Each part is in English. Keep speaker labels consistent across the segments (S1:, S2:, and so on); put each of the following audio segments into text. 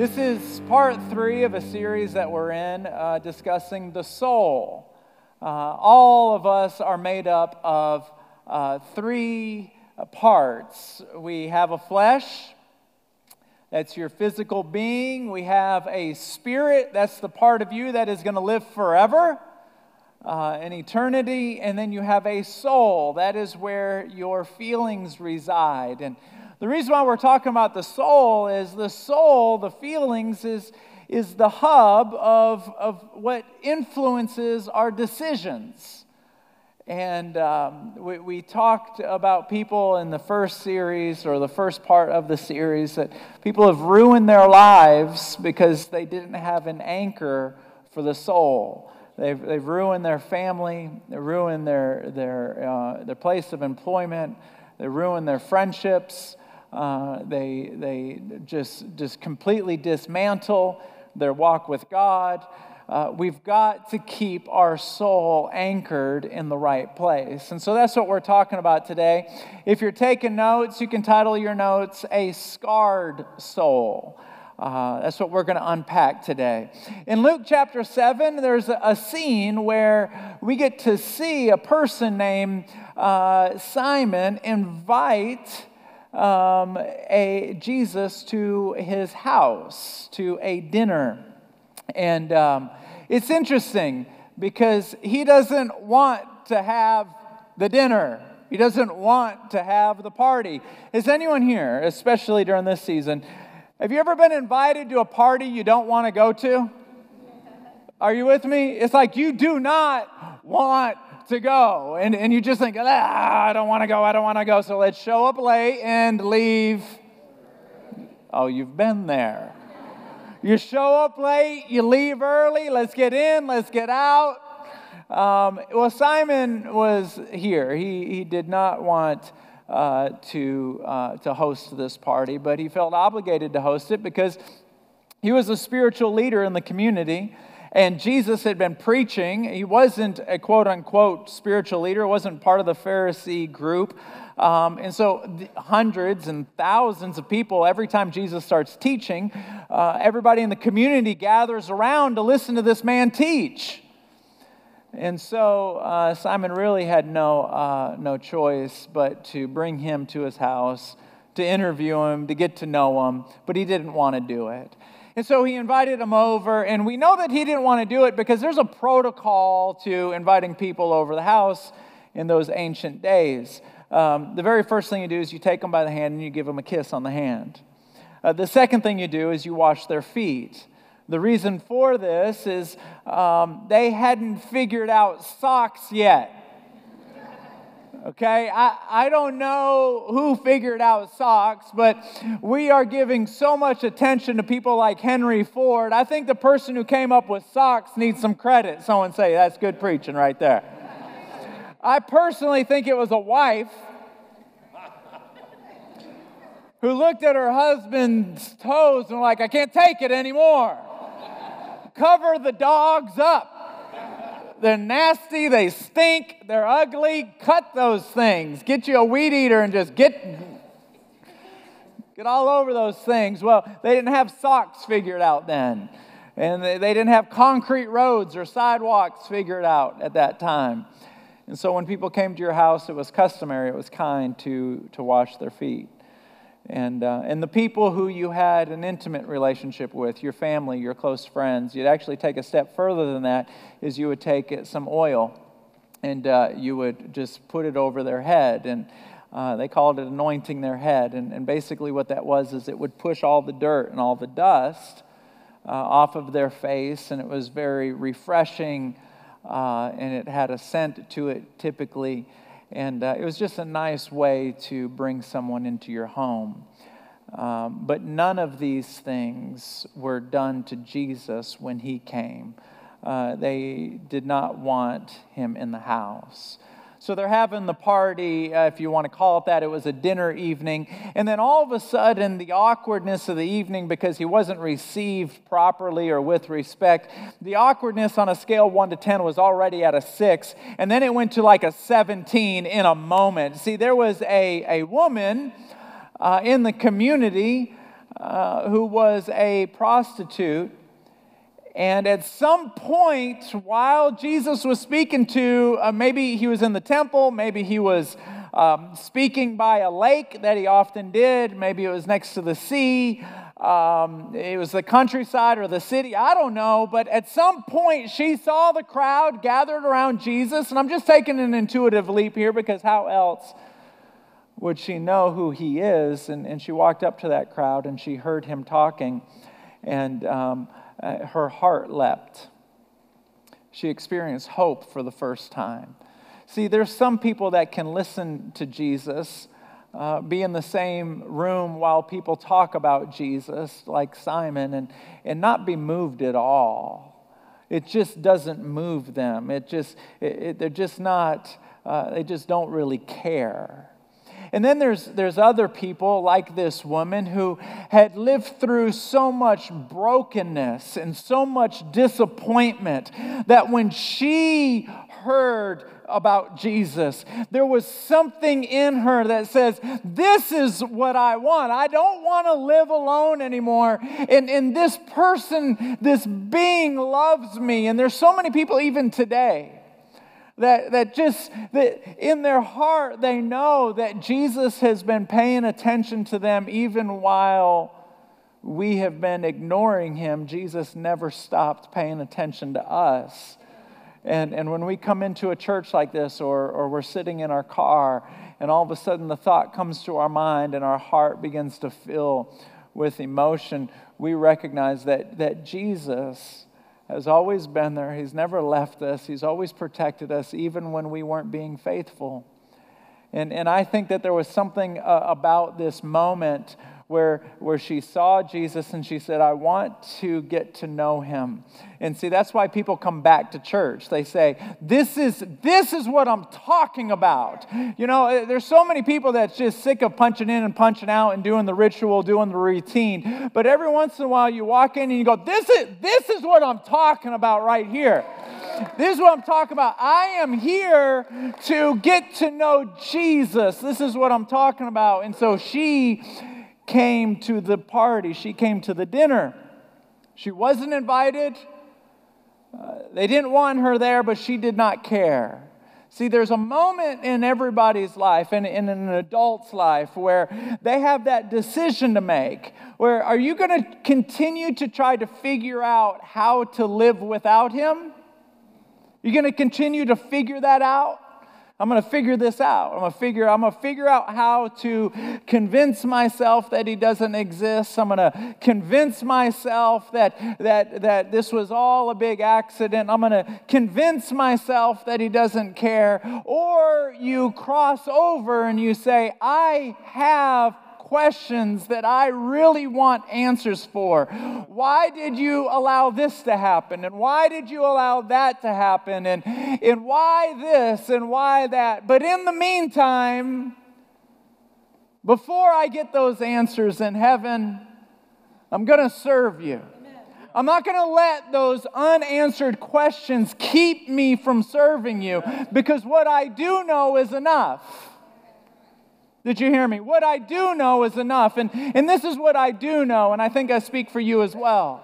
S1: This is part three of a series that we're in uh, discussing the soul. Uh, all of us are made up of uh, three parts we have a flesh, that's your physical being, we have a spirit, that's the part of you that is going to live forever. Uh, in eternity, and then you have a soul. That is where your feelings reside. And the reason why we're talking about the soul is the soul, the feelings, is, is the hub of, of what influences our decisions. And um, we, we talked about people in the first series or the first part of the series that people have ruined their lives because they didn't have an anchor for the soul. They've, they've ruined their family, they ruined their, their, uh, their place of employment, they ruined their friendships, uh, they, they just, just completely dismantle their walk with God. Uh, we've got to keep our soul anchored in the right place. And so that's what we're talking about today. If you're taking notes, you can title your notes A Scarred Soul. Uh, that's what we're going to unpack today. In Luke chapter 7, there's a, a scene where we get to see a person named uh, Simon invite um, a Jesus to his house, to a dinner. And um, it's interesting because he doesn't want to have the dinner. He doesn't want to have the party. Is anyone here, especially during this season, have you ever been invited to a party you don't want to go to? Are you with me? It's like you do not want to go. And, and you just think, ah, I don't want to go, I don't want to go. So let's show up late and leave. Oh, you've been there. You show up late, you leave early, let's get in, let's get out. Um, well, Simon was here. He, he did not want uh, to, uh, to host this party, but he felt obligated to host it because he was a spiritual leader in the community. And Jesus had been preaching. He wasn't a quote unquote spiritual leader, wasn't part of the Pharisee group. Um, and so, hundreds and thousands of people, every time Jesus starts teaching, uh, everybody in the community gathers around to listen to this man teach. And so uh, Simon really had no, uh, no choice but to bring him to his house, to interview him, to get to know him, but he didn't want to do it. And so he invited him over, and we know that he didn't want to do it because there's a protocol to inviting people over the house in those ancient days. Um, the very first thing you do is you take them by the hand and you give them a kiss on the hand. Uh, the second thing you do is you wash their feet. The reason for this is um, they hadn't figured out socks yet. Okay, I, I don't know who figured out socks, but we are giving so much attention to people like Henry Ford. I think the person who came up with socks needs some credit. Someone say, that's good preaching right there. I personally think it was a wife who looked at her husband's toes and like, I can't take it anymore. Cover the dogs up. They're nasty, they stink, they're ugly. Cut those things. Get you a weed eater and just get get all over those things. Well, they didn't have socks figured out then. And they, they didn't have concrete roads or sidewalks figured out at that time. And so when people came to your house, it was customary, it was kind to, to wash their feet. And, uh, and the people who you had an intimate relationship with, your family, your close friends, you'd actually take a step further than that, is you would take some oil and uh, you would just put it over their head. And uh, they called it anointing their head. And, and basically, what that was is it would push all the dirt and all the dust uh, off of their face, and it was very refreshing, uh, and it had a scent to it typically. And uh, it was just a nice way to bring someone into your home. Um, but none of these things were done to Jesus when he came. Uh, they did not want him in the house. So they're having the party, uh, if you want to call it that. It was a dinner evening. And then all of a sudden, the awkwardness of the evening, because he wasn't received properly or with respect, the awkwardness on a scale 1 to 10 was already at a 6. And then it went to like a 17 in a moment. See, there was a, a woman uh, in the community uh, who was a prostitute. And at some point, while Jesus was speaking to, uh, maybe he was in the temple, maybe he was um, speaking by a lake that he often did, maybe it was next to the sea, um, it was the countryside or the city, I don't know. But at some point, she saw the crowd gathered around Jesus. And I'm just taking an intuitive leap here because how else would she know who he is? And, and she walked up to that crowd and she heard him talking. And um, uh, her heart leapt. She experienced hope for the first time. See, there's some people that can listen to Jesus, uh, be in the same room while people talk about Jesus, like Simon, and, and not be moved at all. It just doesn't move them. It just, it, it, they're just not, uh, they just don't really care. And then there's, there's other people like this woman who had lived through so much brokenness and so much disappointment that when she heard about Jesus, there was something in her that says, This is what I want. I don't want to live alone anymore. And, and this person, this being loves me. And there's so many people even today that, that just that in their heart they know that Jesus has been paying attention to them even while we have been ignoring him. Jesus never stopped paying attention to us. And, and when we come into a church like this, or, or we're sitting in our car, and all of a sudden the thought comes to our mind and our heart begins to fill with emotion, we recognize that, that Jesus has always been there. He's never left us. He's always protected us, even when we weren't being faithful. And, and I think that there was something uh, about this moment where, where she saw Jesus and she said, I want to get to know him. And see, that's why people come back to church. They say, This is, this is what I'm talking about. You know, eh, there's so many people that's just sick of punching in and punching out and doing the ritual, doing the routine. But every once in a while you walk in and you go, This is, this is what I'm talking about right here. This is what I'm talking about. I am here to get to know Jesus. This is what I'm talking about. And so she came to the party, she came to the dinner. She wasn't invited. Uh, they didn't want her there, but she did not care. See, there's a moment in everybody's life and in an adult's life where they have that decision to make. Where are you going to continue to try to figure out how to live without him? You're going to continue to figure that out? I'm going to figure this out. I'm going to figure I'm going to figure out how to convince myself that he doesn't exist. I'm going to convince myself that that that this was all a big accident. I'm going to convince myself that he doesn't care. Or you cross over and you say, "I have questions that I really want answers for. Why did you allow this to happen? And why did you allow that to happen? And, and why this and why that? But in the meantime, before I get those answers in heaven, I'm going to serve you. I'm not going to let those unanswered questions keep me from serving you because what I do know is enough. Did you hear me? What I do know is enough. And, and this is what I do know, and I think I speak for you as well.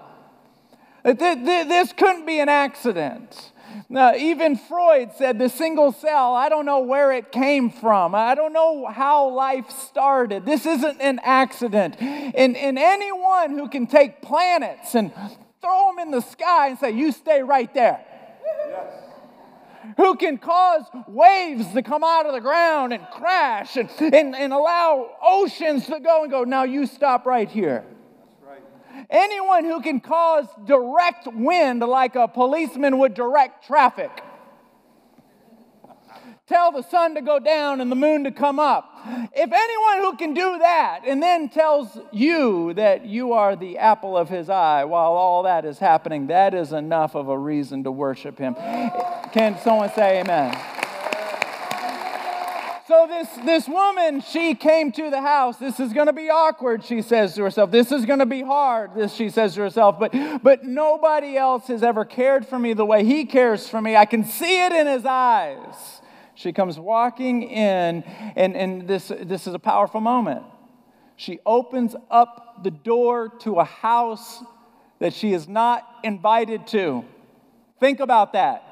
S1: Uh, this couldn't be an accident. Now, even Freud said the single cell, I don't know where it came from. I don't know how life started. This isn't an accident. And, and anyone who can take planets and throw them in the sky and say, You stay right there. Yes who can cause waves to come out of the ground and crash and, and, and allow oceans to go and go, now you stop right here. Anyone who can cause direct wind like a policeman would direct traffic tell the sun to go down and the moon to come up. If anyone who can do that and then tells you that you are the apple of his eye while all that is happening, that is enough of a reason to worship him. Can someone say amen? So this, this woman, she came to the house. This is going to be awkward, she says to herself. This is going to be hard, this she says to herself. But, but nobody else has ever cared for me the way he cares for me. I can see it in his eyes. She comes walking in, and, and this, this is a powerful moment. She opens up the door to a house that she is not invited to. Think about that.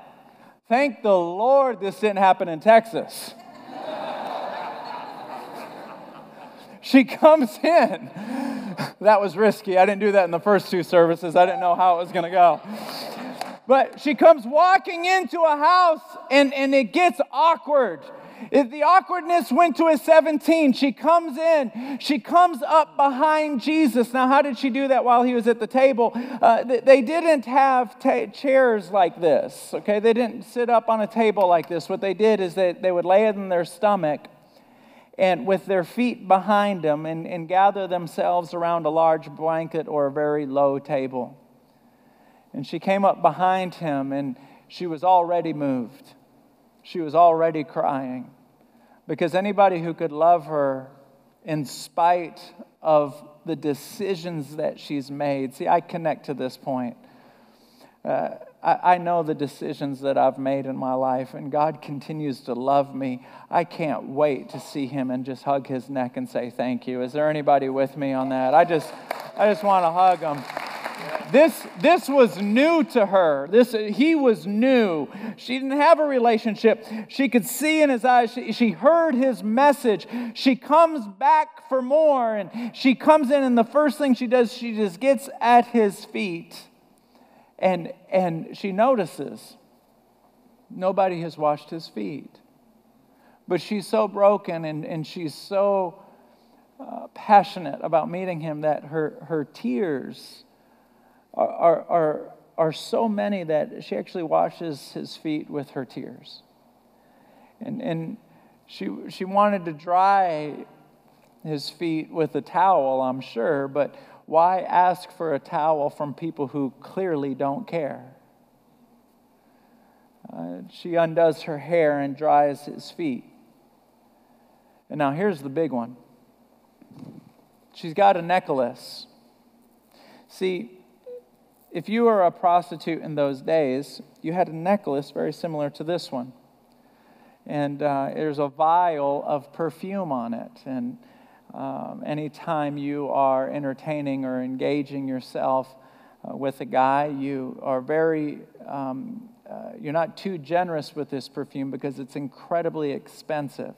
S1: Thank the Lord this didn't happen in Texas. she comes in. That was risky. I didn't do that in the first two services. I didn't know how it was going to go. But she comes walking into a house and, and it gets awkward. If the awkwardness went to a 17, she comes in, she comes up behind Jesus. Now, how did she do that while he was at the table? Uh, they didn't have chairs like this, okay? They didn't sit up on a table like this. What they did is they, they would lay it in their stomach and with their feet behind them and, and gather themselves around a large blanket or a very low table. And she came up behind him and she was already moved. She was already crying because anybody who could love her in spite of the decisions that she's made. See, I connect to this point. Uh, I, I know the decisions that I've made in my life, and God continues to love me. I can't wait to see Him and just hug His neck and say thank you. Is there anybody with me on that? I just, I just want to hug Him. This, this was new to her. This, he was new. She didn't have a relationship. She could see in his eyes. She, she heard his message. She comes back for more, and she comes in, and the first thing she does, she just gets at his feet, and, and she notices nobody has washed his feet. But she's so broken, and, and she's so uh, passionate about meeting him that her, her tears are, are, are so many that she actually washes his feet with her tears. And, and she, she wanted to dry his feet with a towel, I'm sure, but why ask for a towel from people who clearly don't care? Uh, she undoes her hair and dries his feet. And now here's the big one she's got a necklace. See, if you were a prostitute in those days, you had a necklace very similar to this one. And uh, there's a vial of perfume on it. And um, anytime you are entertaining or engaging yourself uh, with a guy, you are very, um, uh, you're not too generous with this perfume because it's incredibly expensive.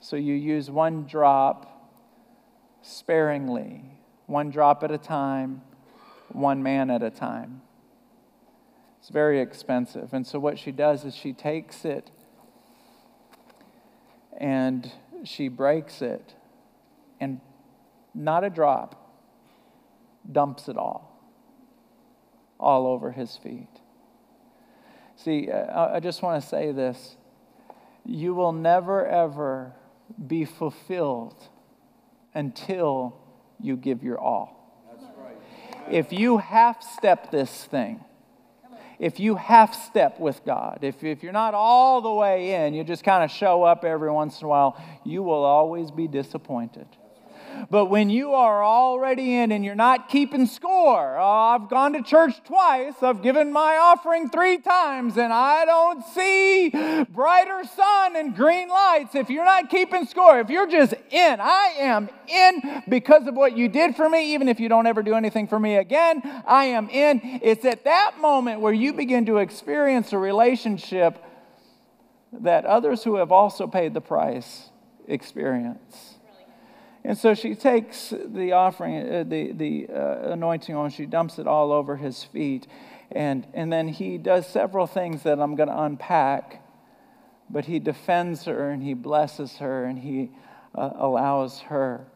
S1: So you use one drop sparingly, one drop at a time one man at a time. It's very expensive. And so, what she does is she takes it and she breaks it, and not a drop, dumps it all, all over his feet. See, I just want to say this. You will never, ever be fulfilled until you give your all if you half step this thing, if you half step with God, if, if you're not all the way in, you just kind of show up every once in a while, you will always be disappointed. But when you are already in and you're not keeping score, uh, I've gone to church twice, I've given my offering three times, and I don't see brighter sun and green lights. If you're not keeping score, if you're just in, I am in because of what you did for me, even if you don't ever do anything for me again, I am in. It's at that moment where you begin to experience a relationship that others who have also paid the price experience. And so she takes the offering, uh, the, the uh, anointing oil, and she dumps it all over his feet. And, and then he does several things that I'm going to unpack. But he defends her and he blesses her and he uh, allows her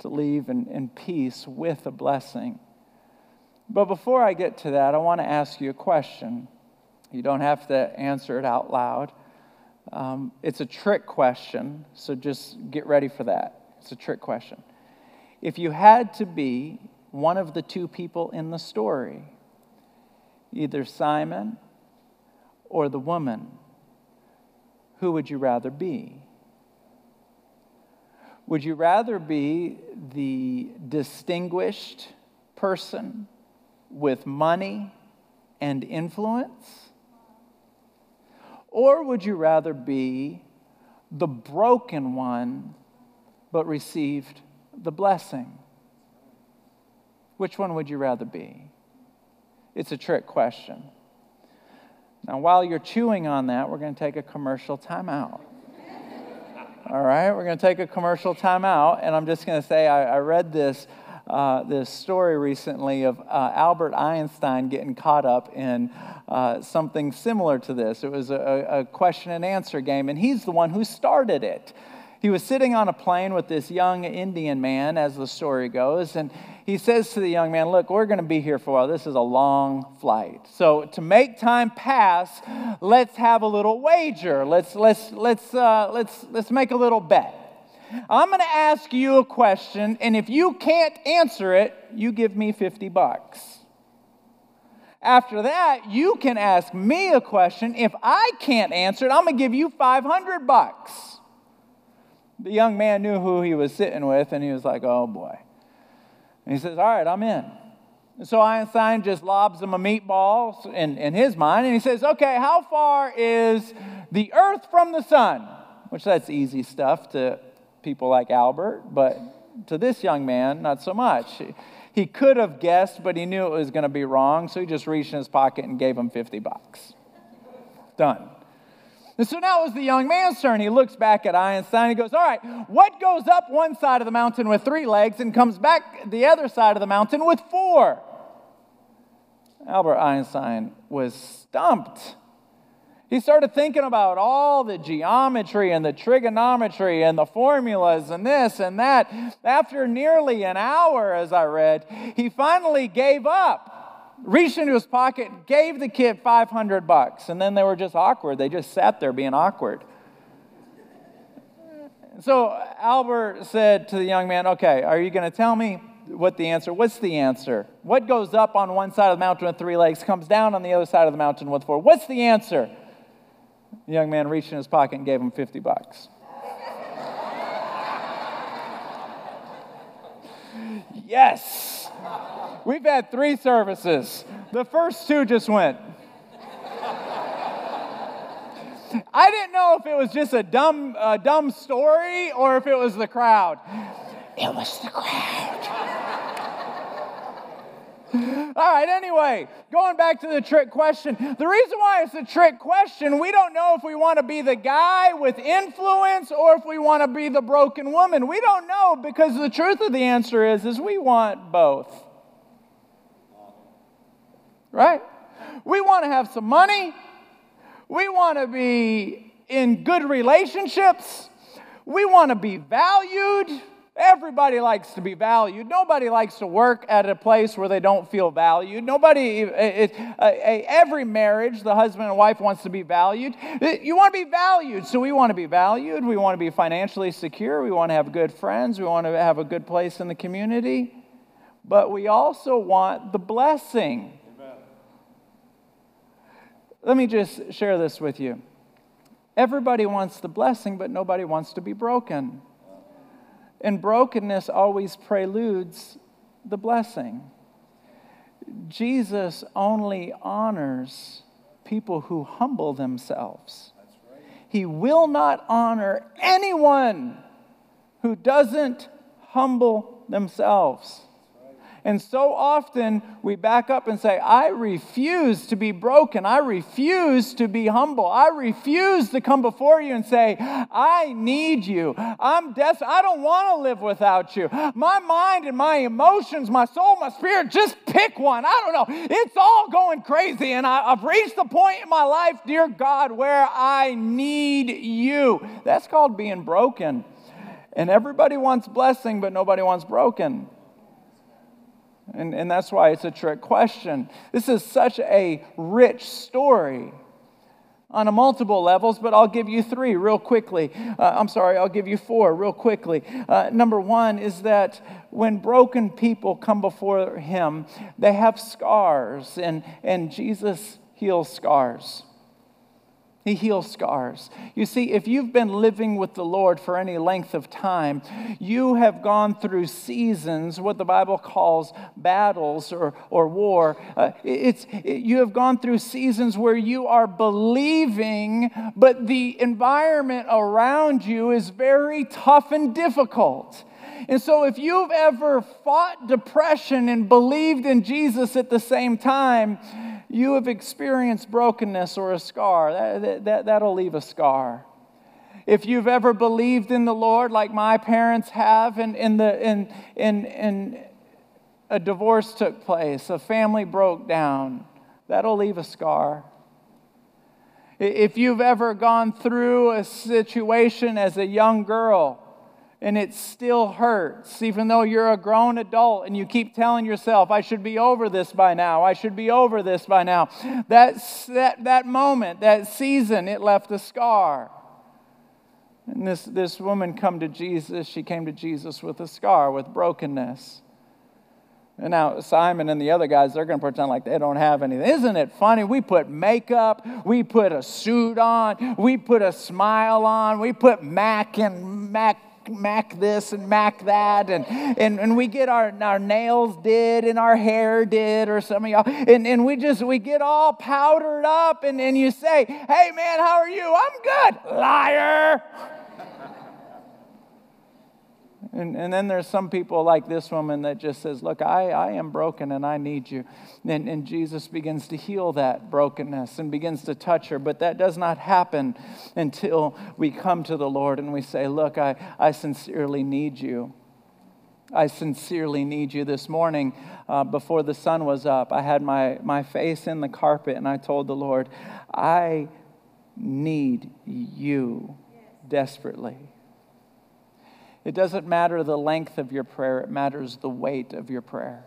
S1: to leave in, in peace with a blessing. But before I get to that, I want to ask you a question. You don't have to answer it out loud. Um, it's a trick question, so just get ready for that. It's a trick question. If you had to be one of the two people in the story, either Simon or the woman, who would you rather be? Would you rather be the distinguished person with money and influence? Or would you rather be the broken one but received the blessing? Which one would you rather be? It's a trick question. Now, while you're chewing on that, we're going to take a commercial timeout. All right, we're going to take a commercial timeout, and I'm just going to say I, I read this. Uh, this story recently of uh, Albert Einstein getting caught up in uh, something similar to this. It was a, a question and answer game, and he's the one who started it. He was sitting on a plane with this young Indian man, as the story goes, and he says to the young man, Look, we're going to be here for a while. This is a long flight. So, to make time pass, let's have a little wager. Let's, let's, let's, uh, let's, let's make a little bet. I'm going to ask you a question, and if you can't answer it, you give me 50 bucks. After that, you can ask me a question. If I can't answer it, I'm going to give you 500 bucks. The young man knew who he was sitting with, and he was like, oh boy. And he says, All right, I'm in. And so Einstein just lobs him a meatball in, in his mind, and he says, Okay, how far is the earth from the sun? Which that's easy stuff to people like Albert, but to this young man, not so much. He could have guessed, but he knew it was going to be wrong, so he just reached in his pocket and gave him 50 bucks. Done. And so now it was the young man's turn. He looks back at Einstein. He goes, All right, what goes up one side of the mountain with three legs and comes back the other side of the mountain with four? Albert Einstein was stumped. He started thinking about all the geometry and the trigonometry and the formulas and this and that. After nearly an hour, as I read, he finally gave up reached into his pocket, gave the kid 500 bucks, and then they were just awkward. They just sat there being awkward. So Albert said to the young man, Okay, are you going to tell me what the answer? What's the answer? What goes up on one side of the mountain with three legs comes down on the other side of the mountain with four? What's the answer? The young man reached in his pocket and gave him 50 bucks. yes. We've had three services. The first two just went. I didn't know if it was just a dumb, uh, dumb story or if it was the crowd. It was the crowd. All right, anyway, going back to the trick question. The reason why it's a trick question, we don't know if we want to be the guy with influence or if we want to be the broken woman. We don't know because the truth of the answer is is we want both right? We want to have some money. We want to be in good relationships. We want to be valued. Everybody likes to be valued. Nobody likes to work at a place where they don't feel valued. Nobody, it, it, uh, every marriage, the husband and wife wants to be valued. You want to be valued, so we want to be valued. We want to be financially secure. We want to have good friends. We want to have a good place in the community. But we also want the blessing let me just share this with you. Everybody wants the blessing, but nobody wants to be broken. And brokenness always preludes the blessing. Jesus only honors people who humble themselves. He will not honor anyone who doesn't humble themselves. And so often we back up and say, I refuse to be broken. I refuse to be humble. I refuse to come before you and say, I need you. I'm desperate. I don't want to live without you. My mind and my emotions, my soul, my spirit, just pick one. I don't know. It's all going crazy. And I, I've reached the point in my life, dear God, where I need you. That's called being broken. And everybody wants blessing, but nobody wants broken. And, and that's why it's a trick question. This is such a rich story on a multiple levels, but I'll give you three real quickly. Uh, I'm sorry, I'll give you four real quickly. Uh, number one is that when broken people come before Him, they have scars, and, and Jesus heals scars. He heals scars. You see, if you've been living with the Lord for any length of time, you have gone through seasons, what the Bible calls battles or, or war. Uh, it's, it, you have gone through seasons where you are believing, but the environment around you is very tough and difficult. And so, if you've ever fought depression and believed in Jesus at the same time, you have experienced brokenness or a scar. That, that, that'll leave a scar. If you've ever believed in the Lord like my parents have, and, in the, in, in, in a divorce took place, a family broke down, that'll leave a scar. If you've ever gone through a situation as a young girl and it still hurts, even though you're a grown adult and you keep telling yourself, I should be over this by now, I should be over this by now, that, that, that moment, that season, it left a scar. And this, this woman come to Jesus, she came to Jesus with a scar, with brokenness. And now Simon and the other guys, they're going to pretend like they don't have anything. Isn't it funny? We put makeup, we put a suit on, we put a smile on, we put Mac and Mac Mac this and Mac that, and, and, and we get our, our nails did and our hair did, or some of y'all, and, and we just, we get all powdered up, and, and you say, hey man, how are you? I'm good. Liar. And, and then there's some people like this woman that just says, Look, I, I am broken and I need you. And, and Jesus begins to heal that brokenness and begins to touch her. But that does not happen until we come to the Lord and we say, Look, I, I sincerely need you. I sincerely need you. This morning, uh, before the sun was up, I had my, my face in the carpet and I told the Lord, I need you desperately. It doesn't matter the length of your prayer, it matters the weight of your prayer.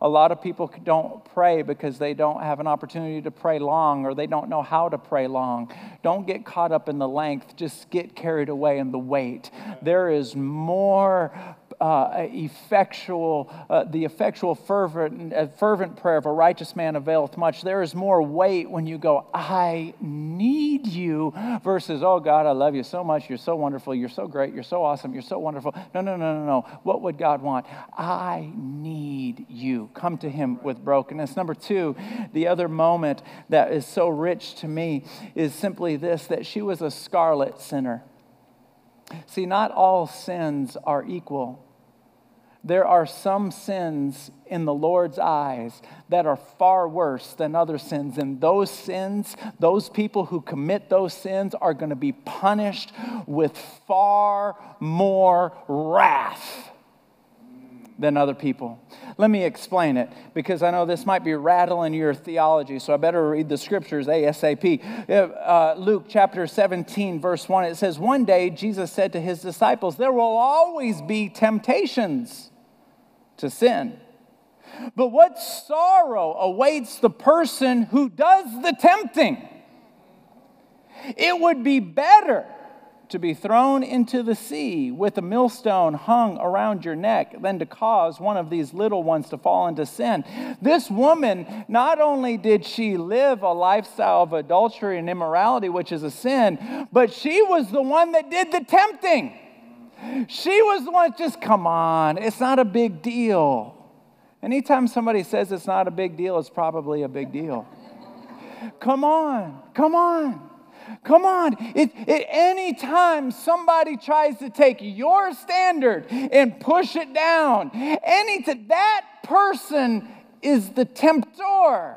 S1: A lot of people don't pray because they don't have an opportunity to pray long or they don't know how to pray long. Don't get caught up in the length, just get carried away in the weight. There is more uh, effectual, uh, the effectual fervent, uh, fervent prayer of a righteous man availeth much. There is more weight when you go, I need you, versus, oh God, I love you so much. You're so wonderful. You're so great. You're so awesome. You're so wonderful. No, no, no, no, no. What would God want? I need you. Come to Him with brokenness. Number two, the other moment that is so rich to me is simply this that she was a scarlet sinner. See, not all sins are equal there are some sins in the Lord's eyes that are far worse than other sins. And those sins, those people who commit those sins, are going to be punished with far more wrath than other people. Let me explain it because I know this might be rattling your theology, so I better read the scriptures ASAP. Uh, Luke chapter 17, verse 1, it says, One day Jesus said to his disciples, There will always be temptations to sin. But what sorrow awaits the person who does the tempting? It would be better to be thrown into the sea with a millstone hung around your neck than to cause one of these little ones to fall into sin. This woman, not only did she live a lifestyle of adultery and immorality, which is a sin, but she was the one that did the tempting. She was the one, just come on, it's not a big deal. Anytime somebody says it's not a big deal, it's probably a big deal. come on, come on. Come on. It, it, anytime somebody tries to take your standard and push it down, any that person is the tempter.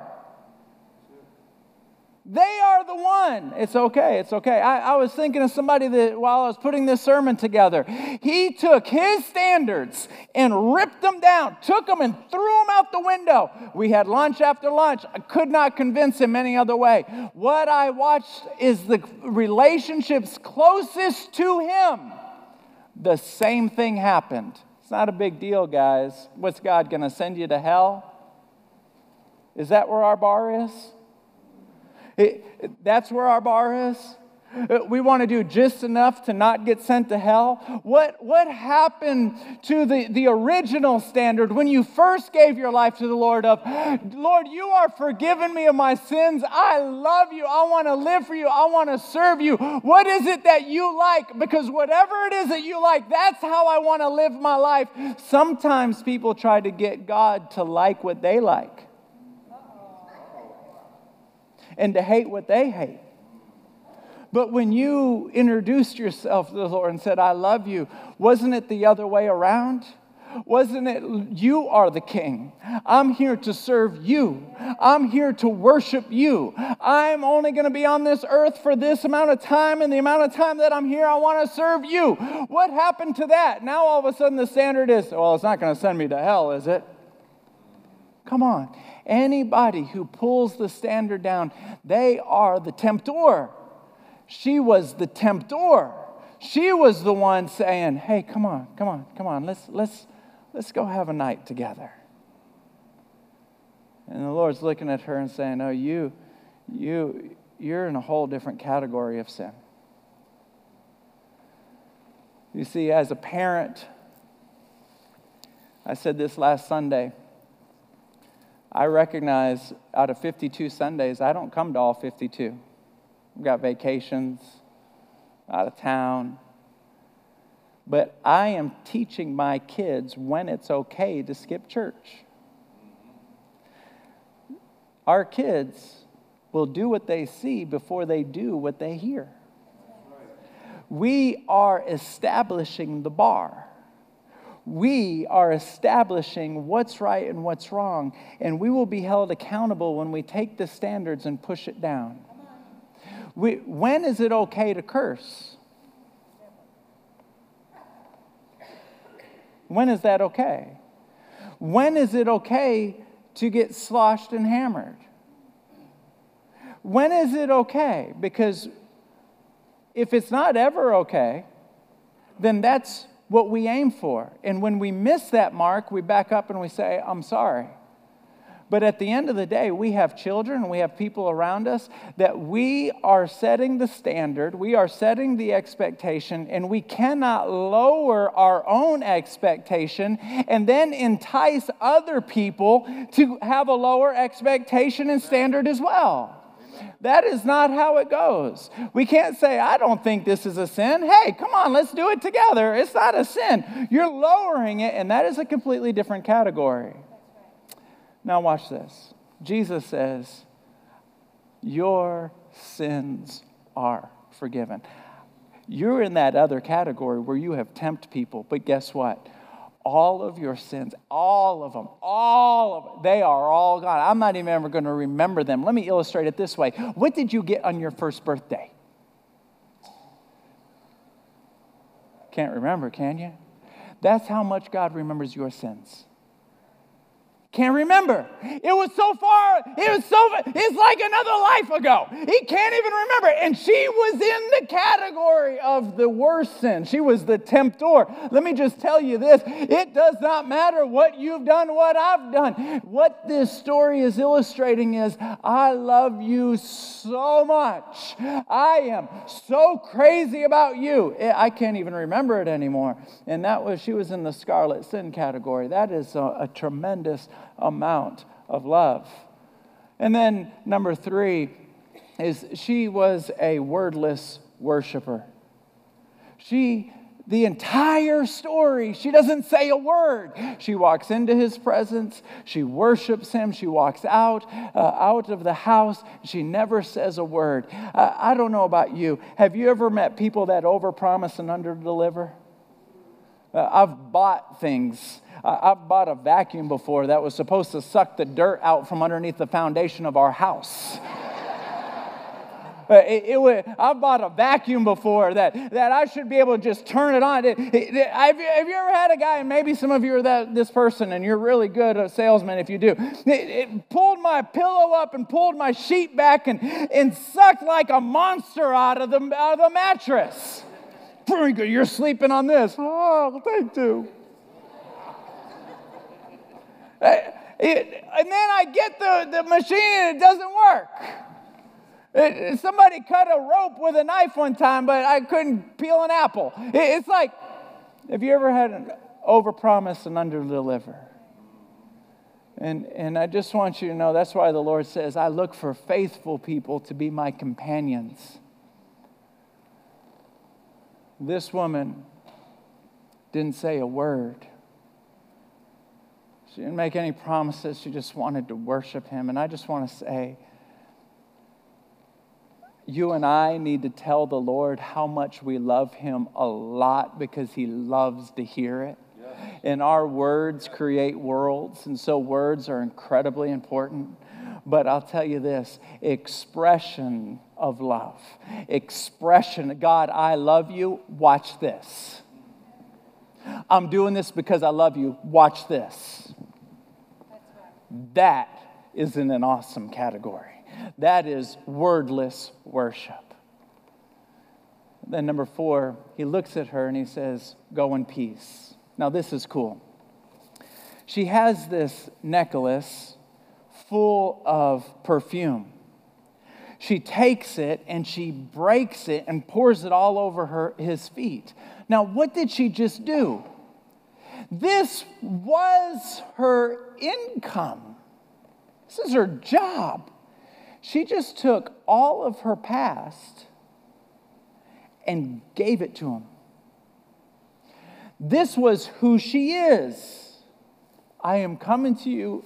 S1: They are the one. It's okay. It's okay. I, I, was thinking of somebody that while I was putting this sermon together, he took his standards and ripped them down, took them and threw them out the window. We had lunch after lunch. I could not convince him any other way. What I watched is the relationships closest to him. The same thing happened. It's not a big deal, guys. What's God going to send you to hell? Is that where our bar is? That's where our bar is. Uh, we want to do just enough to not get sent to hell. What, what happened to the, the original standard when you first gave your life to the Lord of, Lord, you are forgiven me of my sins. I love you. I want to live for you. I want to serve you. What is it that you like? Because whatever it is that you like, that's how I want to live my life. Sometimes people try to get God to like what they like and to hate what they hate. But when you introduced yourself to the Lord and said, I love you, wasn't it the other way around? Wasn't it, you are the king? I'm here to serve you. I'm here to worship you. I'm only going to be on this earth for this amount of time, and the amount of time that I'm here, I want to serve you. What happened to that? Now all of a sudden the standard is, well, it's not going to send me to hell, is it? Come on. Anybody who pulls the standard down, they are the tempter. She was the tempter. She was the one saying, "Hey, come on, come on, come on. Let's let's let's go have a night together." And the Lord's looking at her and saying, "Oh, you you you're in a whole different category of sin." You see, as a parent, I said this last Sunday. I recognize out of 52 Sundays, I don't come to all 52. We've got vacations, out of town. But I am teaching my kids when it's okay to skip church. Our kids will do what they see before they do what they hear. We are establishing the bar we are establishing what's right and what's wrong, and we will be held accountable when we take the standards and push it down. We, when is it okay to curse? When is that okay? When is it okay to get sloshed and hammered? When is it okay? Because if it's not ever okay, then that's what we aim for. And when we miss that mark, we back up and we say, I'm sorry. But at the end of the day, we have children we have people around us that we are setting the standard, we are setting the expectation, and we cannot lower our own expectation and then entice other people to have a lower expectation and standard as well. That is not how it goes. We can't say, I don't think this is a sin. Hey, come on, let's do it together. It's not a sin. You're lowering it, and that is a completely different category. Now, watch this. Jesus says, Your sins are forgiven. You're in that other category where you have tempted people, but guess what? All of your sins, all of them, all of them, they are all gone. I'm not even ever going to remember them. Let me illustrate it this way. What did you get on your first birthday? Can't remember, can you? That's how much God remembers your sins. Can't remember. It was so far, it was so, it's like another life ago. He can't even remember. And she was in the category of the worst sin. She was the tempter. Let me just tell you this it does not matter what you've done, what I've done. What this story is illustrating is I love you so much. I am so crazy about you. I can't even remember it anymore. And that was, she was in the scarlet sin category. That is a, a tremendous amount of love. And then number three is she was a wordless worshiper. She, the entire story, she doesn't say a word. She walks into his presence, she worships him, she walks out, uh, out of the house, she never says a word. Uh, I don't know about you. Have you ever met people that overpromise and underdeliver? Uh, I've bought things I've bought a vacuum before that was supposed to suck the dirt out from underneath the foundation of our house. It, it, it, I've bought a vacuum before that, that I should be able to just turn it on. It, have, you, have, you, ever had a guy, and maybe some of you are that, this person, and you're really good at salesman if you do, it, pulled my pillow up and pulled my sheet back and, and sucked like a monster out of the, out of the mattress. You're sleeping on this. Oh, thank you. Uh, and then I get the, the machine and it doesn't work. It, somebody cut a rope with a knife one time, but I couldn't peel an apple. It, it's like, have you ever had an overpromise and underdeliver? And, and I just want you to know that's why the Lord says, I look for faithful people to be my companions. This woman didn't say a word. She didn't make any promises. She just wanted to worship him. And I just want to say, You and I need to tell the Lord how much we love Him a lot because He loves to hear it. And our words create worlds, and so words are incredibly important. But I'll tell you this expression of love, expression, God, I love you, watch this. I'm doing this because I love you, watch this. That is in an awesome category. That is wordless worship. Then, number four, he looks at her and he says, Go in peace. Now, this is cool. She has this necklace full of perfume. She takes it and she breaks it and pours it all over her, his feet. Now, what did she just do? This was her income. This is her job. She just took all of her past and gave it to him. This was who she is. I am coming to you,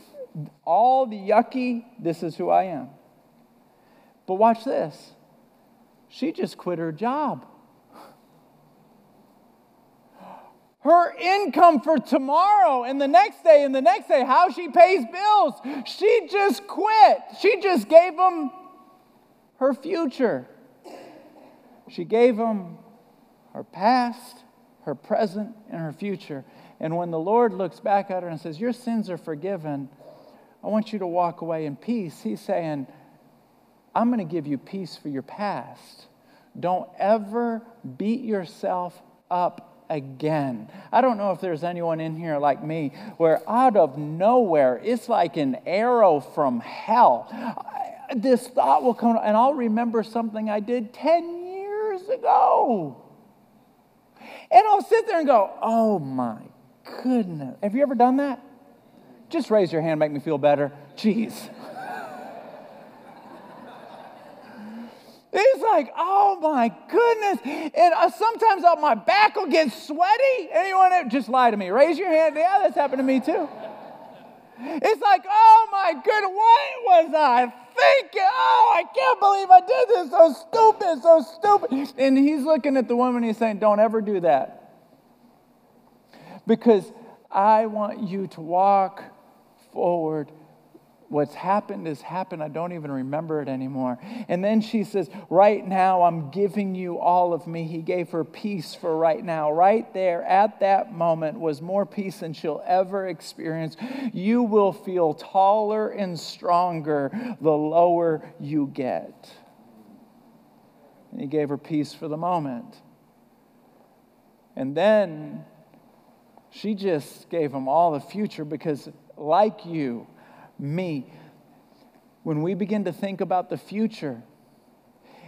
S1: all the yucky, this is who I am. But watch this. She just quit her job. Her income for tomorrow and the next day and the next day, how she pays bills. She just quit. She just gave them her future. She gave them her past her present, and her future. And when the Lord looks back at her and says, Your sins are forgiven, I want you to walk away in peace, He's saying, I'm going to give you peace for your past. Don't ever beat yourself up again. I don't know if there's anyone in here like me where out of nowhere, it's like an arrow from hell. This thought will come, and I'll remember something I did 10 years ago. And I'll sit there and go, oh my goodness. Have you ever done that? Just raise your hand, make me feel better. Jeez. It's like, oh my goodness. And uh, sometimes uh, my back will get sweaty. Anyone just lie to me? Raise your hand. Yeah, that's happened to me too. It's like, oh my goodness, what was I thinking? Oh, I can't believe I did this. So stupid, so stupid. And he's looking at the woman, he's saying, don't ever do that. Because I want you to walk forward What's happened has happened. I don't even remember it anymore. And then she says, Right now, I'm giving you all of me. He gave her peace for right now. Right there at that moment was more peace than she'll ever experience. You will feel taller and stronger the lower you get. And he gave her peace for the moment. And then she just gave him all the future because, like you, me. When we begin to think about the future,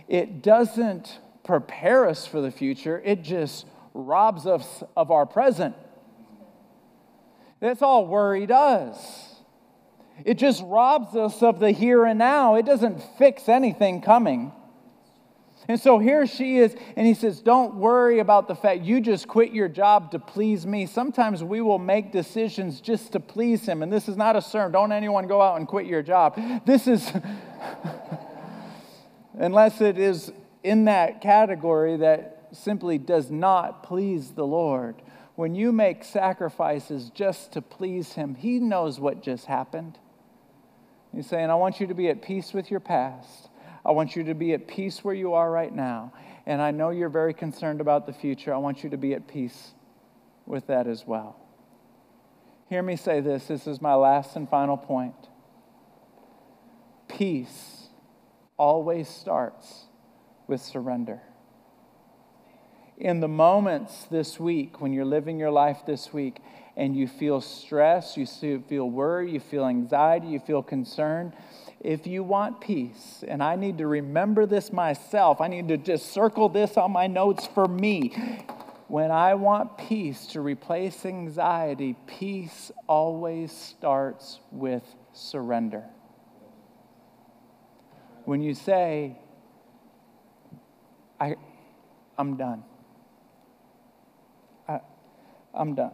S1: it doesn't prepare us for the future, it just robs us of our present. That's all worry does. It just robs us of the here and now. It doesn't fix anything coming. And so here she is, and he says, Don't worry about the fact you just quit your job to please me. Sometimes we will make decisions just to please him. And this is not a sermon. Don't anyone go out and quit your job. This is, unless it is in that category that simply does not please the Lord. When you make sacrifices just to please him, he knows what just happened. He's saying, I want you to be at peace with your past. I want you to be at peace where you are right now. And I know you're very concerned about the future. I want you to be at peace with that as well. Hear me say this. This is my last and final point. Peace always starts with surrender. In the moments this week, when you're living your life this week, and you feel stress, you feel worry, you feel anxiety, you feel concern, if you want peace, and I need to remember this myself, I need to just circle this on my notes for me. When I want peace to replace anxiety, peace always starts with surrender. When you say, I, I'm done. I, I'm done.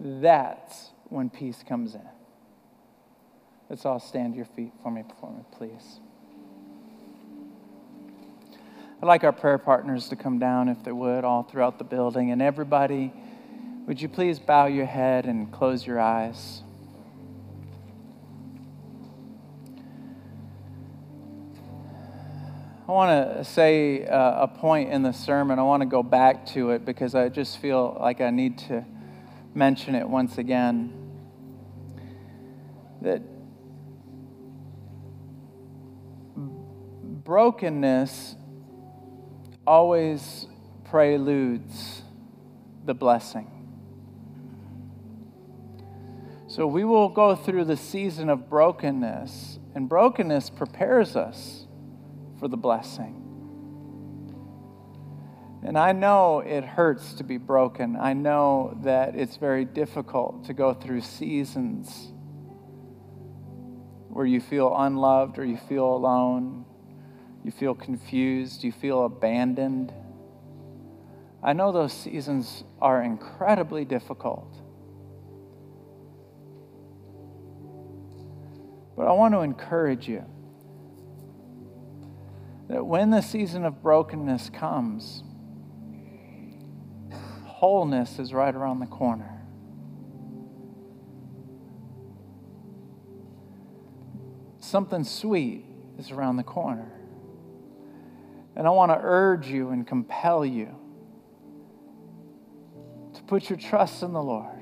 S1: That's when peace comes in. Let's all stand to your feet for me, for me, please. I'd like our prayer partners to come down, if they would, all throughout the building. And everybody, would you please bow your head and close your eyes? I want to say uh, a point in the sermon. I want to go back to it because I just feel like I need to mention it once again. That brokenness always preludes the blessing. So we will go through the season of brokenness, and brokenness prepares us for the blessing. And I know it hurts to be broken. I know that it's very difficult to go through seasons where you feel unloved or you feel alone, you feel confused, you feel abandoned. I know those seasons are incredibly difficult. But I want to encourage you that when the season of brokenness comes, wholeness is right around the corner. Something sweet is around the corner. And I want to urge you and compel you to put your trust in the Lord